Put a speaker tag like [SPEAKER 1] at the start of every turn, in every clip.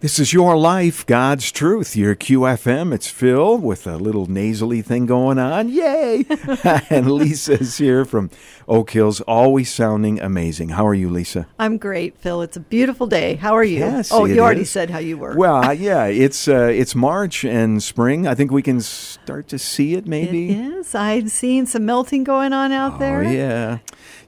[SPEAKER 1] This is your life, God's truth. Your QFM. It's Phil with a little nasally thing going on. Yay! and Lisa's here from Oak Hills, always sounding amazing. How are you, Lisa?
[SPEAKER 2] I'm great, Phil. It's a beautiful day. How are you?
[SPEAKER 1] Yes,
[SPEAKER 2] oh,
[SPEAKER 1] it
[SPEAKER 2] you already
[SPEAKER 1] is.
[SPEAKER 2] said how you were.
[SPEAKER 1] Well, yeah, it's uh, it's March and spring. I think we can start to see it.
[SPEAKER 2] it
[SPEAKER 1] Maybe.
[SPEAKER 2] is. I've seen some melting going on out there.
[SPEAKER 1] Oh yeah.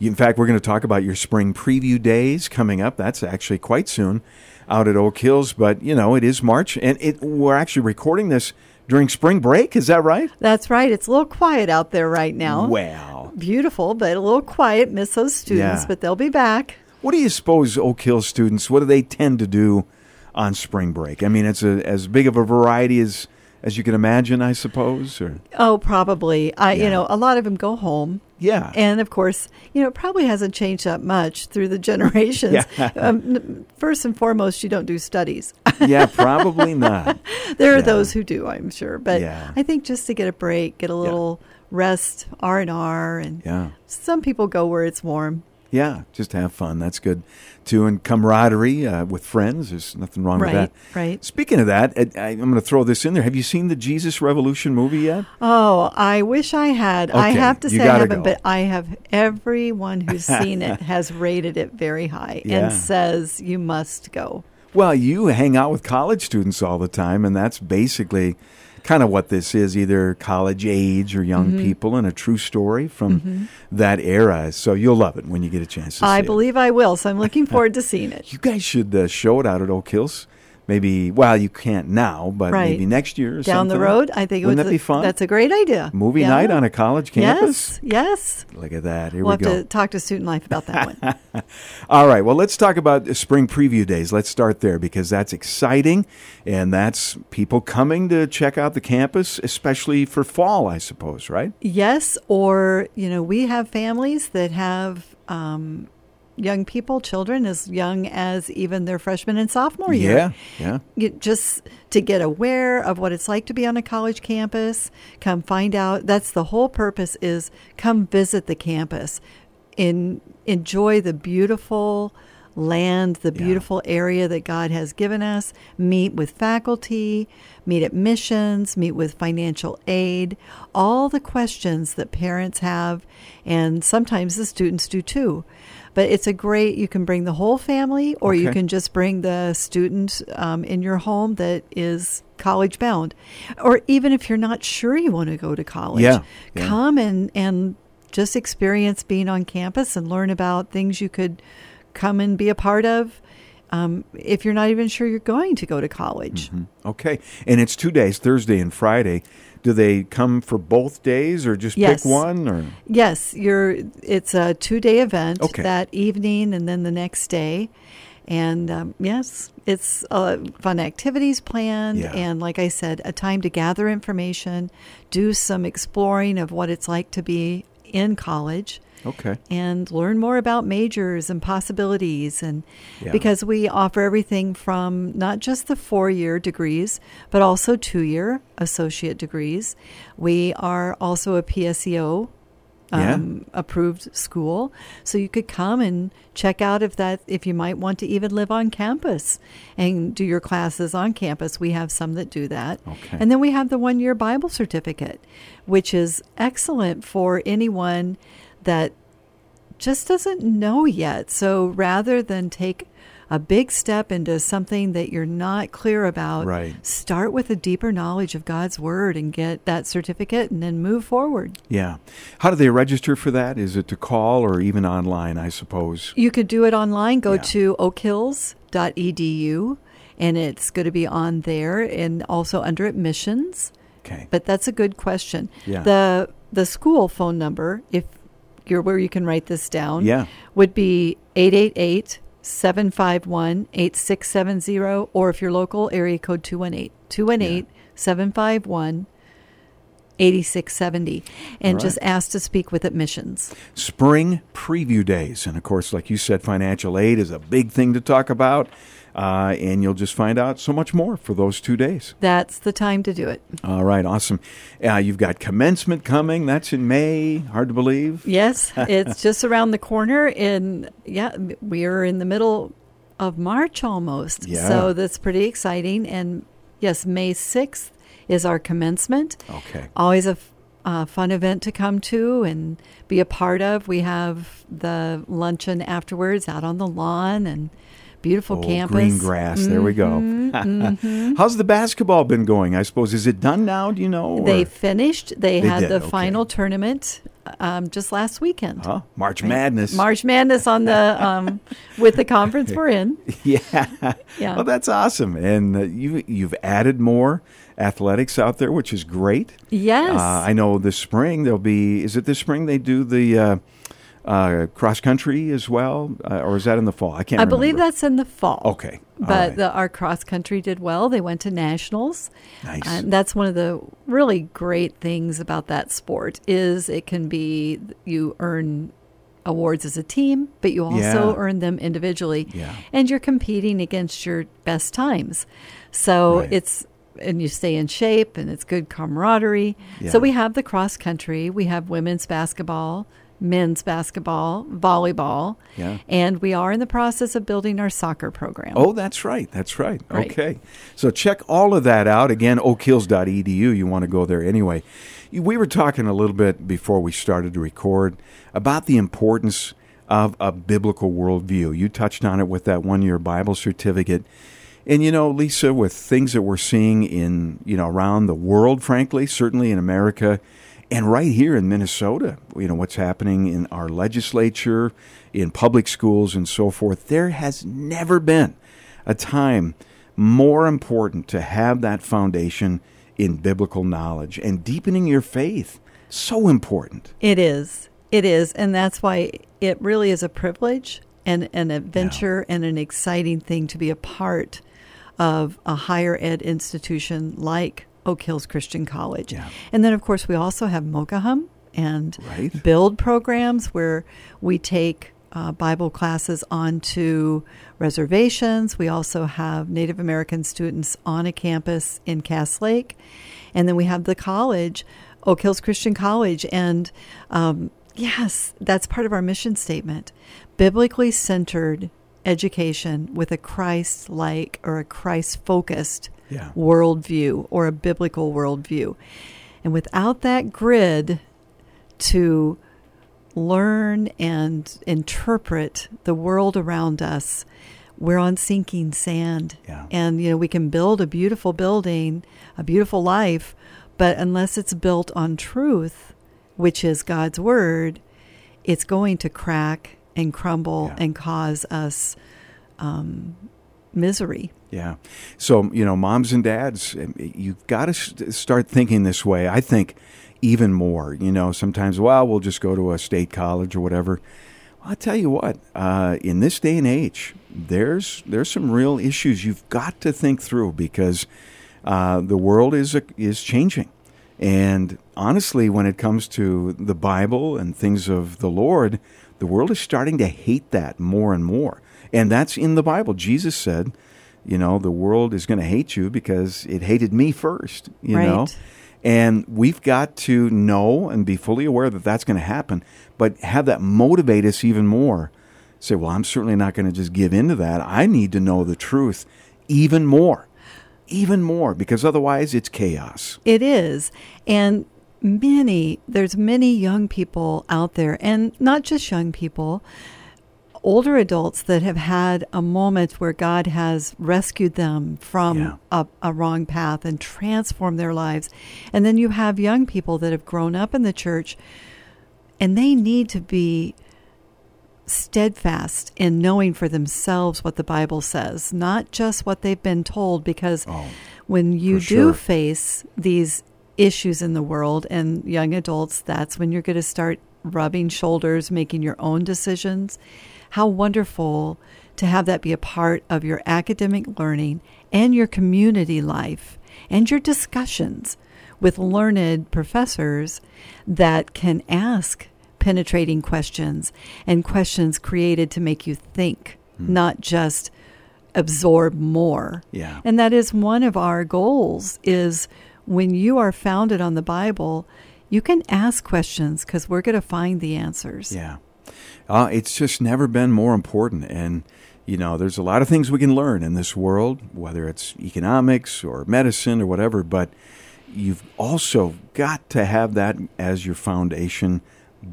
[SPEAKER 1] In fact, we're going to talk about your spring preview days coming up. That's actually quite soon out at Oak Hills, but you know, it is March and it we're actually recording this during spring break, is that right?
[SPEAKER 2] That's right. It's a little quiet out there right now.
[SPEAKER 1] Wow.
[SPEAKER 2] Beautiful, but a little quiet. Miss those students,
[SPEAKER 1] Yeah.
[SPEAKER 2] but they'll be back.
[SPEAKER 1] what do you suppose Oak Hill students what do they tend to do on spring break? I mean, it's a, as big of a variety as as you can imagine, I suppose, or
[SPEAKER 2] Oh, probably. I,
[SPEAKER 1] Yeah.
[SPEAKER 2] you know, a lot of them go home.
[SPEAKER 1] yeah.
[SPEAKER 2] And of course, you know, it probably hasn't changed that much through the generations.
[SPEAKER 1] Yeah.
[SPEAKER 2] um, first and foremost, you don't do studies.
[SPEAKER 1] yeah, probably not.
[SPEAKER 2] there are those who do, I'm sure. But
[SPEAKER 1] Yeah.
[SPEAKER 2] I think just to get a break, get a little rest, R and R, and
[SPEAKER 1] Yeah.
[SPEAKER 2] some people go where it's warm.
[SPEAKER 1] Yeah, just have fun. That's good too. And camaraderie uh, with friends. There's nothing wrong
[SPEAKER 2] Right,
[SPEAKER 1] with that.
[SPEAKER 2] right.
[SPEAKER 1] Speaking of that, I, I'm going to throw this in there. Have you seen the Jesus Revolution movie yet?
[SPEAKER 2] Oh, I wish I had. I have to say I haven't,
[SPEAKER 1] go.
[SPEAKER 2] but I have everyone who's seen it has rated it very high
[SPEAKER 1] Yeah.
[SPEAKER 2] and says you must go.
[SPEAKER 1] Well, you hang out with college students all the time, and that's basically kind of what this is either college age or young
[SPEAKER 2] Mm-hmm.
[SPEAKER 1] people, and a true story from that era. So you'll love it when you get a chance to see it.
[SPEAKER 2] I believe I will, so I'm looking forward to seeing
[SPEAKER 1] it.
[SPEAKER 2] it.
[SPEAKER 1] You guys should uh, show it out at Oak Hills. Maybe, well, you can't now, but
[SPEAKER 2] Right.
[SPEAKER 1] maybe next year or something.
[SPEAKER 2] Down the road, I think it
[SPEAKER 1] Wouldn't that
[SPEAKER 2] a-
[SPEAKER 1] be fun?
[SPEAKER 2] That's a great idea.
[SPEAKER 1] Movie
[SPEAKER 2] Yeah.
[SPEAKER 1] night on a college campus?
[SPEAKER 2] Yes, yes.
[SPEAKER 1] Look at that. Here
[SPEAKER 2] We'll
[SPEAKER 1] we
[SPEAKER 2] have
[SPEAKER 1] go.
[SPEAKER 2] to talk to Student Life about that one.
[SPEAKER 1] All right. Well, let's talk about spring preview days. Let's start there because that's exciting. And that's people coming to check out the campus, especially for fall, I suppose, right?
[SPEAKER 2] yes, or, you know, we have families that have um, young people, children as young as even their freshman and sophomore year.
[SPEAKER 1] Yeah. Yeah.
[SPEAKER 2] you, just to get aware of what it's like to be on a college campus come find out that's the whole purpose is come visit the campus in enjoy the beautiful land the
[SPEAKER 1] Yeah.
[SPEAKER 2] beautiful area that god has given us meet with faculty meet at missions meet with financial aid all the questions that parents have and sometimes the students do too but it's a great you can bring the whole family or you can just bring the student um, in your home that is college bound or even if you're not sure you want to go to college
[SPEAKER 1] Yeah, yeah.
[SPEAKER 2] come and and just experience being on campus and learn about things you could come and be a part of um, if you're not even sure you're going to go to college
[SPEAKER 1] Mm, Okay. And it's two days, Thursday and Friday. Do they come for both days or just
[SPEAKER 2] Yes.
[SPEAKER 1] pick one? Or
[SPEAKER 2] Yes, you're. It's a two-day event
[SPEAKER 1] Okay.
[SPEAKER 2] that evening, and then the next day. And um, yes, it's uh, fun activities planned,
[SPEAKER 1] Yeah.
[SPEAKER 2] and like I said, a time to gather information, do some exploring of what it's like to be in college,
[SPEAKER 1] Okay.
[SPEAKER 2] and learn more about majors and possibilities. And
[SPEAKER 1] Yeah.
[SPEAKER 2] because we offer everything from not just the four year degrees, but also two year associate degrees. We are also a PSEO.
[SPEAKER 1] Yeah.
[SPEAKER 2] Um, approved school so you could come and check out if that if you might want to even live on campus and do your classes on campus we have some that do that
[SPEAKER 1] Okay.
[SPEAKER 2] and then we have the one year bible certificate which is excellent for anyone that just doesn't know yet. So rather than take a big step into something that you're not clear about,
[SPEAKER 1] Right.
[SPEAKER 2] start with a deeper knowledge of God's word and get that certificate and then move forward.
[SPEAKER 1] Yeah. How do they register for that? Is it to call or even online, I suppose?
[SPEAKER 2] You could do it online. Go
[SPEAKER 1] Yeah.
[SPEAKER 2] to oakhills.edu and it's going to be on there and also under admissions.
[SPEAKER 1] Okay.
[SPEAKER 2] But that's a good question.
[SPEAKER 1] Yeah.
[SPEAKER 2] The the school phone number, if you're where you can write this down,
[SPEAKER 1] Yeah.
[SPEAKER 2] would be 888 751 8670, or if you're local, area code 218 218 751 8670. And
[SPEAKER 1] All
[SPEAKER 2] just
[SPEAKER 1] right.
[SPEAKER 2] ask to speak with admissions.
[SPEAKER 1] spring preview days. And of course, like you said, financial aid is a big thing to talk about. Uh, and you'll just find out so much more for those two days.
[SPEAKER 2] That's the time to do it.
[SPEAKER 1] All right, awesome. Uh, you've got commencement coming. That's in May. Hard to believe.
[SPEAKER 2] Yes, it's just around the corner. And yeah, we're in the middle of March almost.
[SPEAKER 1] Yeah.
[SPEAKER 2] So that's pretty exciting. And yes, May 6th is our commencement.
[SPEAKER 1] Okay.
[SPEAKER 2] Always a f- uh, fun event to come to and be a part of. We have the luncheon afterwards out on the lawn and beautiful
[SPEAKER 1] Oh,
[SPEAKER 2] campus.
[SPEAKER 1] green grass. There we go.
[SPEAKER 2] Mm-hmm,
[SPEAKER 1] How's the basketball been going? I suppose is it done now? Do you know?
[SPEAKER 2] They finished. They,
[SPEAKER 1] They
[SPEAKER 2] had
[SPEAKER 1] did,
[SPEAKER 2] the
[SPEAKER 1] okay.
[SPEAKER 2] final tournament um, just last weekend.
[SPEAKER 1] huh? March
[SPEAKER 2] Right.
[SPEAKER 1] Madness.
[SPEAKER 2] March Madness on the um, with the conference we're in.
[SPEAKER 1] Yeah.
[SPEAKER 2] Yeah.
[SPEAKER 1] Well, that's awesome. And uh, you you've added more athletics out there, which is great.
[SPEAKER 2] Yes.
[SPEAKER 1] Uh, I know this spring there'll be. Is it this spring they do the uh, cross country as well, uh, or is that in the fall? I can't.
[SPEAKER 2] I believe that's in the fall.
[SPEAKER 1] Okay.
[SPEAKER 2] But
[SPEAKER 1] right.
[SPEAKER 2] the, our cross country did well. They went to nationals.
[SPEAKER 1] Nice.
[SPEAKER 2] And that's one of the really great things about that sport is it can be you earn awards as a team, but you also
[SPEAKER 1] Yeah.
[SPEAKER 2] earn them individually.
[SPEAKER 1] Yeah.
[SPEAKER 2] And you're competing against your best times. So
[SPEAKER 1] Right.
[SPEAKER 2] it's and you stay in shape and it's good camaraderie.
[SPEAKER 1] Yeah.
[SPEAKER 2] So we have the cross country, we have women's basketball, men's basketball, volleyball,
[SPEAKER 1] Yeah.
[SPEAKER 2] and we are in the process of building our soccer program.
[SPEAKER 1] Oh, that's right. That's right.
[SPEAKER 2] Right.
[SPEAKER 1] Okay. So check all of that out. Again, oakhills.edu. You want to go there anyway. We were talking a little bit before we started to record about the importance of a biblical worldview. You touched on it with that one year Bible certificate. And you know, Lisa, with things that we're seeing in, you know, around the world, frankly, certainly in America, and right here in Minnesota, you know, what's happening in our legislature, in public schools, and so forth, there has never been a time more important to have that foundation in biblical knowledge and deepening your faith. So important.
[SPEAKER 2] It is. It is. And that's why it really is a privilege and an adventure and an exciting thing to be a part of a higher ed institution like Oak Hills Christian College.
[SPEAKER 1] Yeah.
[SPEAKER 2] And then, of course, we also have Mokahum and
[SPEAKER 1] Right.
[SPEAKER 2] build programs where we take uh, Bible classes onto reservations. We also have Native American students on a campus in Cass Lake. And then we have the college, Oak Hills Christian College. And um, yes, that's part of our mission statement biblically centered education with a Christ like or a Christ focused
[SPEAKER 1] Yeah.
[SPEAKER 2] worldview or a biblical worldview. And without that grid to learn and interpret the world around us, we're on sinking sand.
[SPEAKER 1] Yeah.
[SPEAKER 2] And, you know, we can build a beautiful building, a beautiful life, but unless it's built on truth, which is God's word, it's going to crack and crumble
[SPEAKER 1] Yeah.
[SPEAKER 2] and cause us um, misery.
[SPEAKER 1] Yeah. So, you know, moms and dads, um, you've got to start thinking this way. I think even more. You know, sometimes, well, we'll just go to a state college or whatever. Well, I'll tell you what, uh, in this day and age, there's there's some real issues you've got to think through because uh, the world is is changing. And honestly, when it comes to the Bible and things of the Lord, the world is starting to hate that more and more. And that's in the Bible. Jesus said, you know, the world is going to hate you because it hated me first, you know? And we've got to know and be fully aware that that's going to happen, but have that motivate us even more. Say, well, I'm certainly not going to just give in to that. I need to know the truth even more, even more, because otherwise it's chaos.
[SPEAKER 2] It is. And many, there's many young people out there, and not just young people, older adults that have had a moment where God has rescued them from
[SPEAKER 1] Yeah.
[SPEAKER 2] a, a wrong path and transformed their lives. And then you have young people that have grown up in the church and they need to be steadfast in knowing for themselves what the Bible says, not just what they've been told, because
[SPEAKER 1] Oh,
[SPEAKER 2] when you do
[SPEAKER 1] sure.
[SPEAKER 2] face these issues in the world and young adults, that's when you're going to start rubbing shoulders, making your own decisions. How wonderful to have that be a part of your academic learning and your community life and your discussions with learned professors that can ask penetrating questions and questions created to make you think, hmm. not just absorb more.
[SPEAKER 1] Yeah.
[SPEAKER 2] And that is one of our goals is when you are founded on the Bible, you can ask questions because we're going to find the answers.
[SPEAKER 1] Yeah. Uh, it's just never been more important. And, you know, there's a lot of things we can learn in this world, whether it's economics or medicine or whatever, but you've also got to have that as your foundation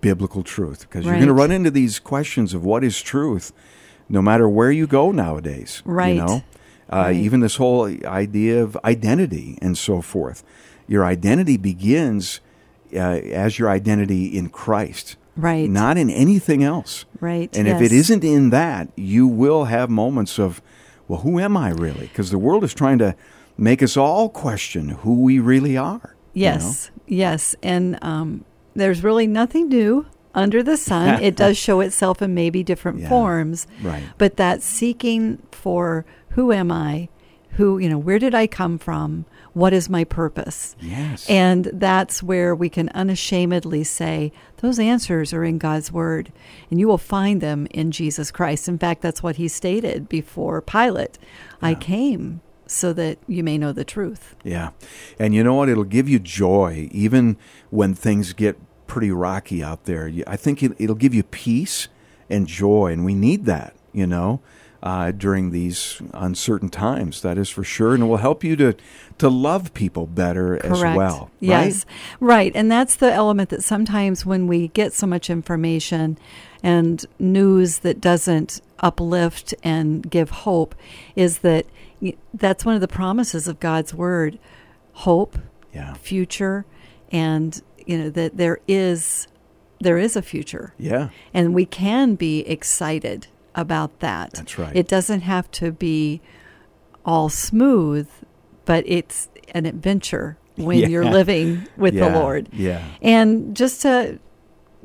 [SPEAKER 1] biblical truth because you're going to run into these questions of what is truth no matter where you go nowadays
[SPEAKER 2] Right.
[SPEAKER 1] you know uh,
[SPEAKER 2] Right.
[SPEAKER 1] even this whole idea of identity and so forth your identity begins uh, as your identity in christ
[SPEAKER 2] Right.
[SPEAKER 1] not in anything else
[SPEAKER 2] Right,
[SPEAKER 1] and if it
[SPEAKER 2] yes.
[SPEAKER 1] isn't in that you will have moments of well who am i really because the world is trying to make us all question who we really are you know?
[SPEAKER 2] Yes, yes, and um, there's really nothing new under the sun. it does show itself in maybe different
[SPEAKER 1] Yeah,
[SPEAKER 2] forms,
[SPEAKER 1] right.
[SPEAKER 2] But that seeking for who am I, who you know, where did I come from, what is my purpose,
[SPEAKER 1] yes
[SPEAKER 2] and that's where we can unashamedly say those answers are in God's Word, and you will find them in Jesus Christ. In fact, that's what he stated before Pilate I came so that you may know the truth.
[SPEAKER 1] Yeah. And you know what? It'll give you joy, even when things get pretty rocky out there. I think it'll give you peace and joy. And we need that, you know, uh, during these uncertain times. That is for sure. And it will help you to, to love people better as well.
[SPEAKER 2] Yes. Right. And that's the element that sometimes when we get so much information and news that doesn't uplift and give hope is that that's one of the promises of God's word hope,
[SPEAKER 1] Yeah.
[SPEAKER 2] future, and you know that there is there is a future.
[SPEAKER 1] Yeah.
[SPEAKER 2] And we can be excited about that.
[SPEAKER 1] That's right.
[SPEAKER 2] It doesn't have to be all smooth, but it's an adventure when
[SPEAKER 1] Yeah.
[SPEAKER 2] you're living with
[SPEAKER 1] Yeah.
[SPEAKER 2] the Lord.
[SPEAKER 1] Yeah.
[SPEAKER 2] And just to,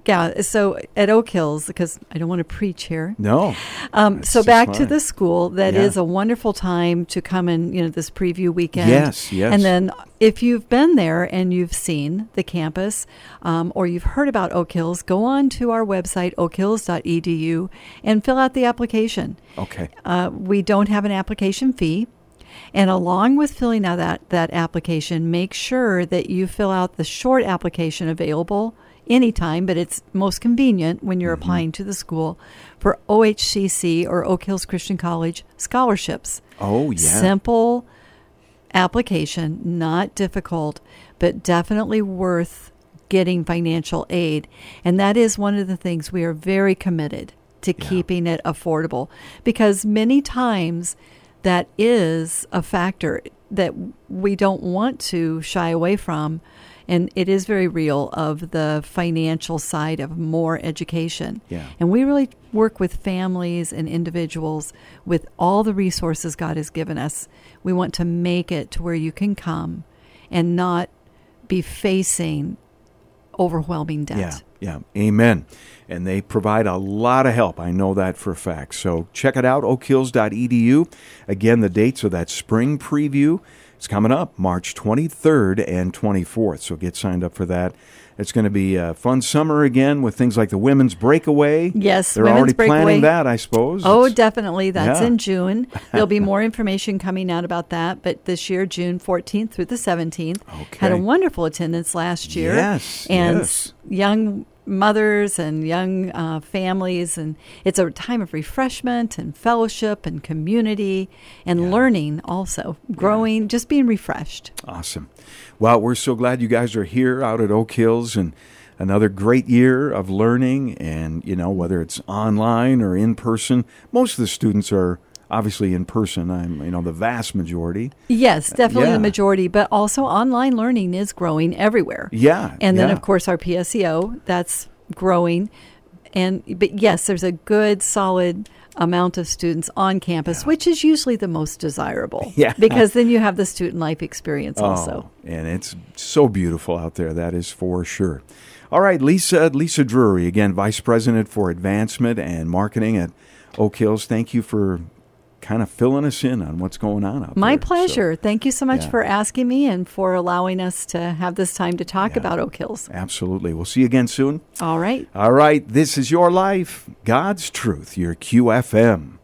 [SPEAKER 2] yeah, so at Oak Hills, because I don't want to preach here.
[SPEAKER 1] No.
[SPEAKER 2] Um, so back to the school, that
[SPEAKER 1] Yeah.
[SPEAKER 2] is a wonderful time to come and, you know, this preview weekend.
[SPEAKER 1] Yes, yes.
[SPEAKER 2] And then if you've been there and you've seen the campus um, or you've heard about Oak Hills, go on to our website, oakhills.edu, and fill out the application.
[SPEAKER 1] Okay.
[SPEAKER 2] Uh, we don't have an application fee. And along with filling out that, that application, make sure that you fill out the short application available anytime, but it's most convenient when you're mm-hmm. applying to the school for OHCC or Oak Hills Christian College scholarships.
[SPEAKER 1] Oh, yeah.
[SPEAKER 2] Simple application, not difficult, but definitely worth getting financial aid. And that is one of the things we are very committed to
[SPEAKER 1] Yeah.
[SPEAKER 2] keeping it affordable because many times that is a factor that we don't want to shy away from. And it is very real of the financial side of more education.
[SPEAKER 1] Yeah.
[SPEAKER 2] And we really work with families and individuals with all the resources God has given us. We want to make it to where you can come and not be facing overwhelming debt.
[SPEAKER 1] Yeah, yeah. Amen. And they provide a lot of help. I know that for a fact. So check it out, oakhills.edu. Again, the dates of that spring preview. It's coming up March 23rd and 24th. So get signed up for that. It's going to be a fun summer again with things like the women's breakaway.
[SPEAKER 2] Yes,
[SPEAKER 1] They're already
[SPEAKER 2] Breakaway.
[SPEAKER 1] planning that, I suppose.
[SPEAKER 2] Oh,
[SPEAKER 1] It's-
[SPEAKER 2] definitely. That's
[SPEAKER 1] Yeah.
[SPEAKER 2] in June. There'll be more information coming out about that. But this year, June 14th through the 17th, had a wonderful attendance last year.
[SPEAKER 1] Yes,
[SPEAKER 2] And
[SPEAKER 1] yes.
[SPEAKER 2] young mothers and young uh, families. And it's a time of refreshment and fellowship and community and
[SPEAKER 1] Yeah.
[SPEAKER 2] learning also, growing, just being refreshed.
[SPEAKER 1] Awesome. Well, we're so glad you guys are here out at Oak Hills and another great year of learning. And, you know, whether it's online or in person, most of the students are obviously in person. I'm, you know, the vast majority.
[SPEAKER 2] Yes, definitely
[SPEAKER 1] yeah.
[SPEAKER 2] the majority, but also online learning is growing everywhere.
[SPEAKER 1] Yeah.
[SPEAKER 2] And then,
[SPEAKER 1] yeah.
[SPEAKER 2] of course, our PSEO that's growing. And but yes, there's a good, solid amount of students on campus, which is usually the most desirable.
[SPEAKER 1] Yeah.
[SPEAKER 2] Because then you have the student life experience oh, also.
[SPEAKER 1] Oh, and it's so beautiful out there. That is for sure. All right, Lisa Lisa Drury, again, Vice President for Advancement and Marketing at Oak Hills. Thank you for kind of filling us in on what's going on out
[SPEAKER 2] My
[SPEAKER 1] there. So-
[SPEAKER 2] pleasure. Thank you so much
[SPEAKER 1] yeah.
[SPEAKER 2] for asking me and for allowing us to have this time to talk
[SPEAKER 1] Yeah.
[SPEAKER 2] about Oak Hills.
[SPEAKER 1] absolutely. We'll see you again soon.
[SPEAKER 2] All right.
[SPEAKER 1] All right, this is your life, God's truth, your QFM.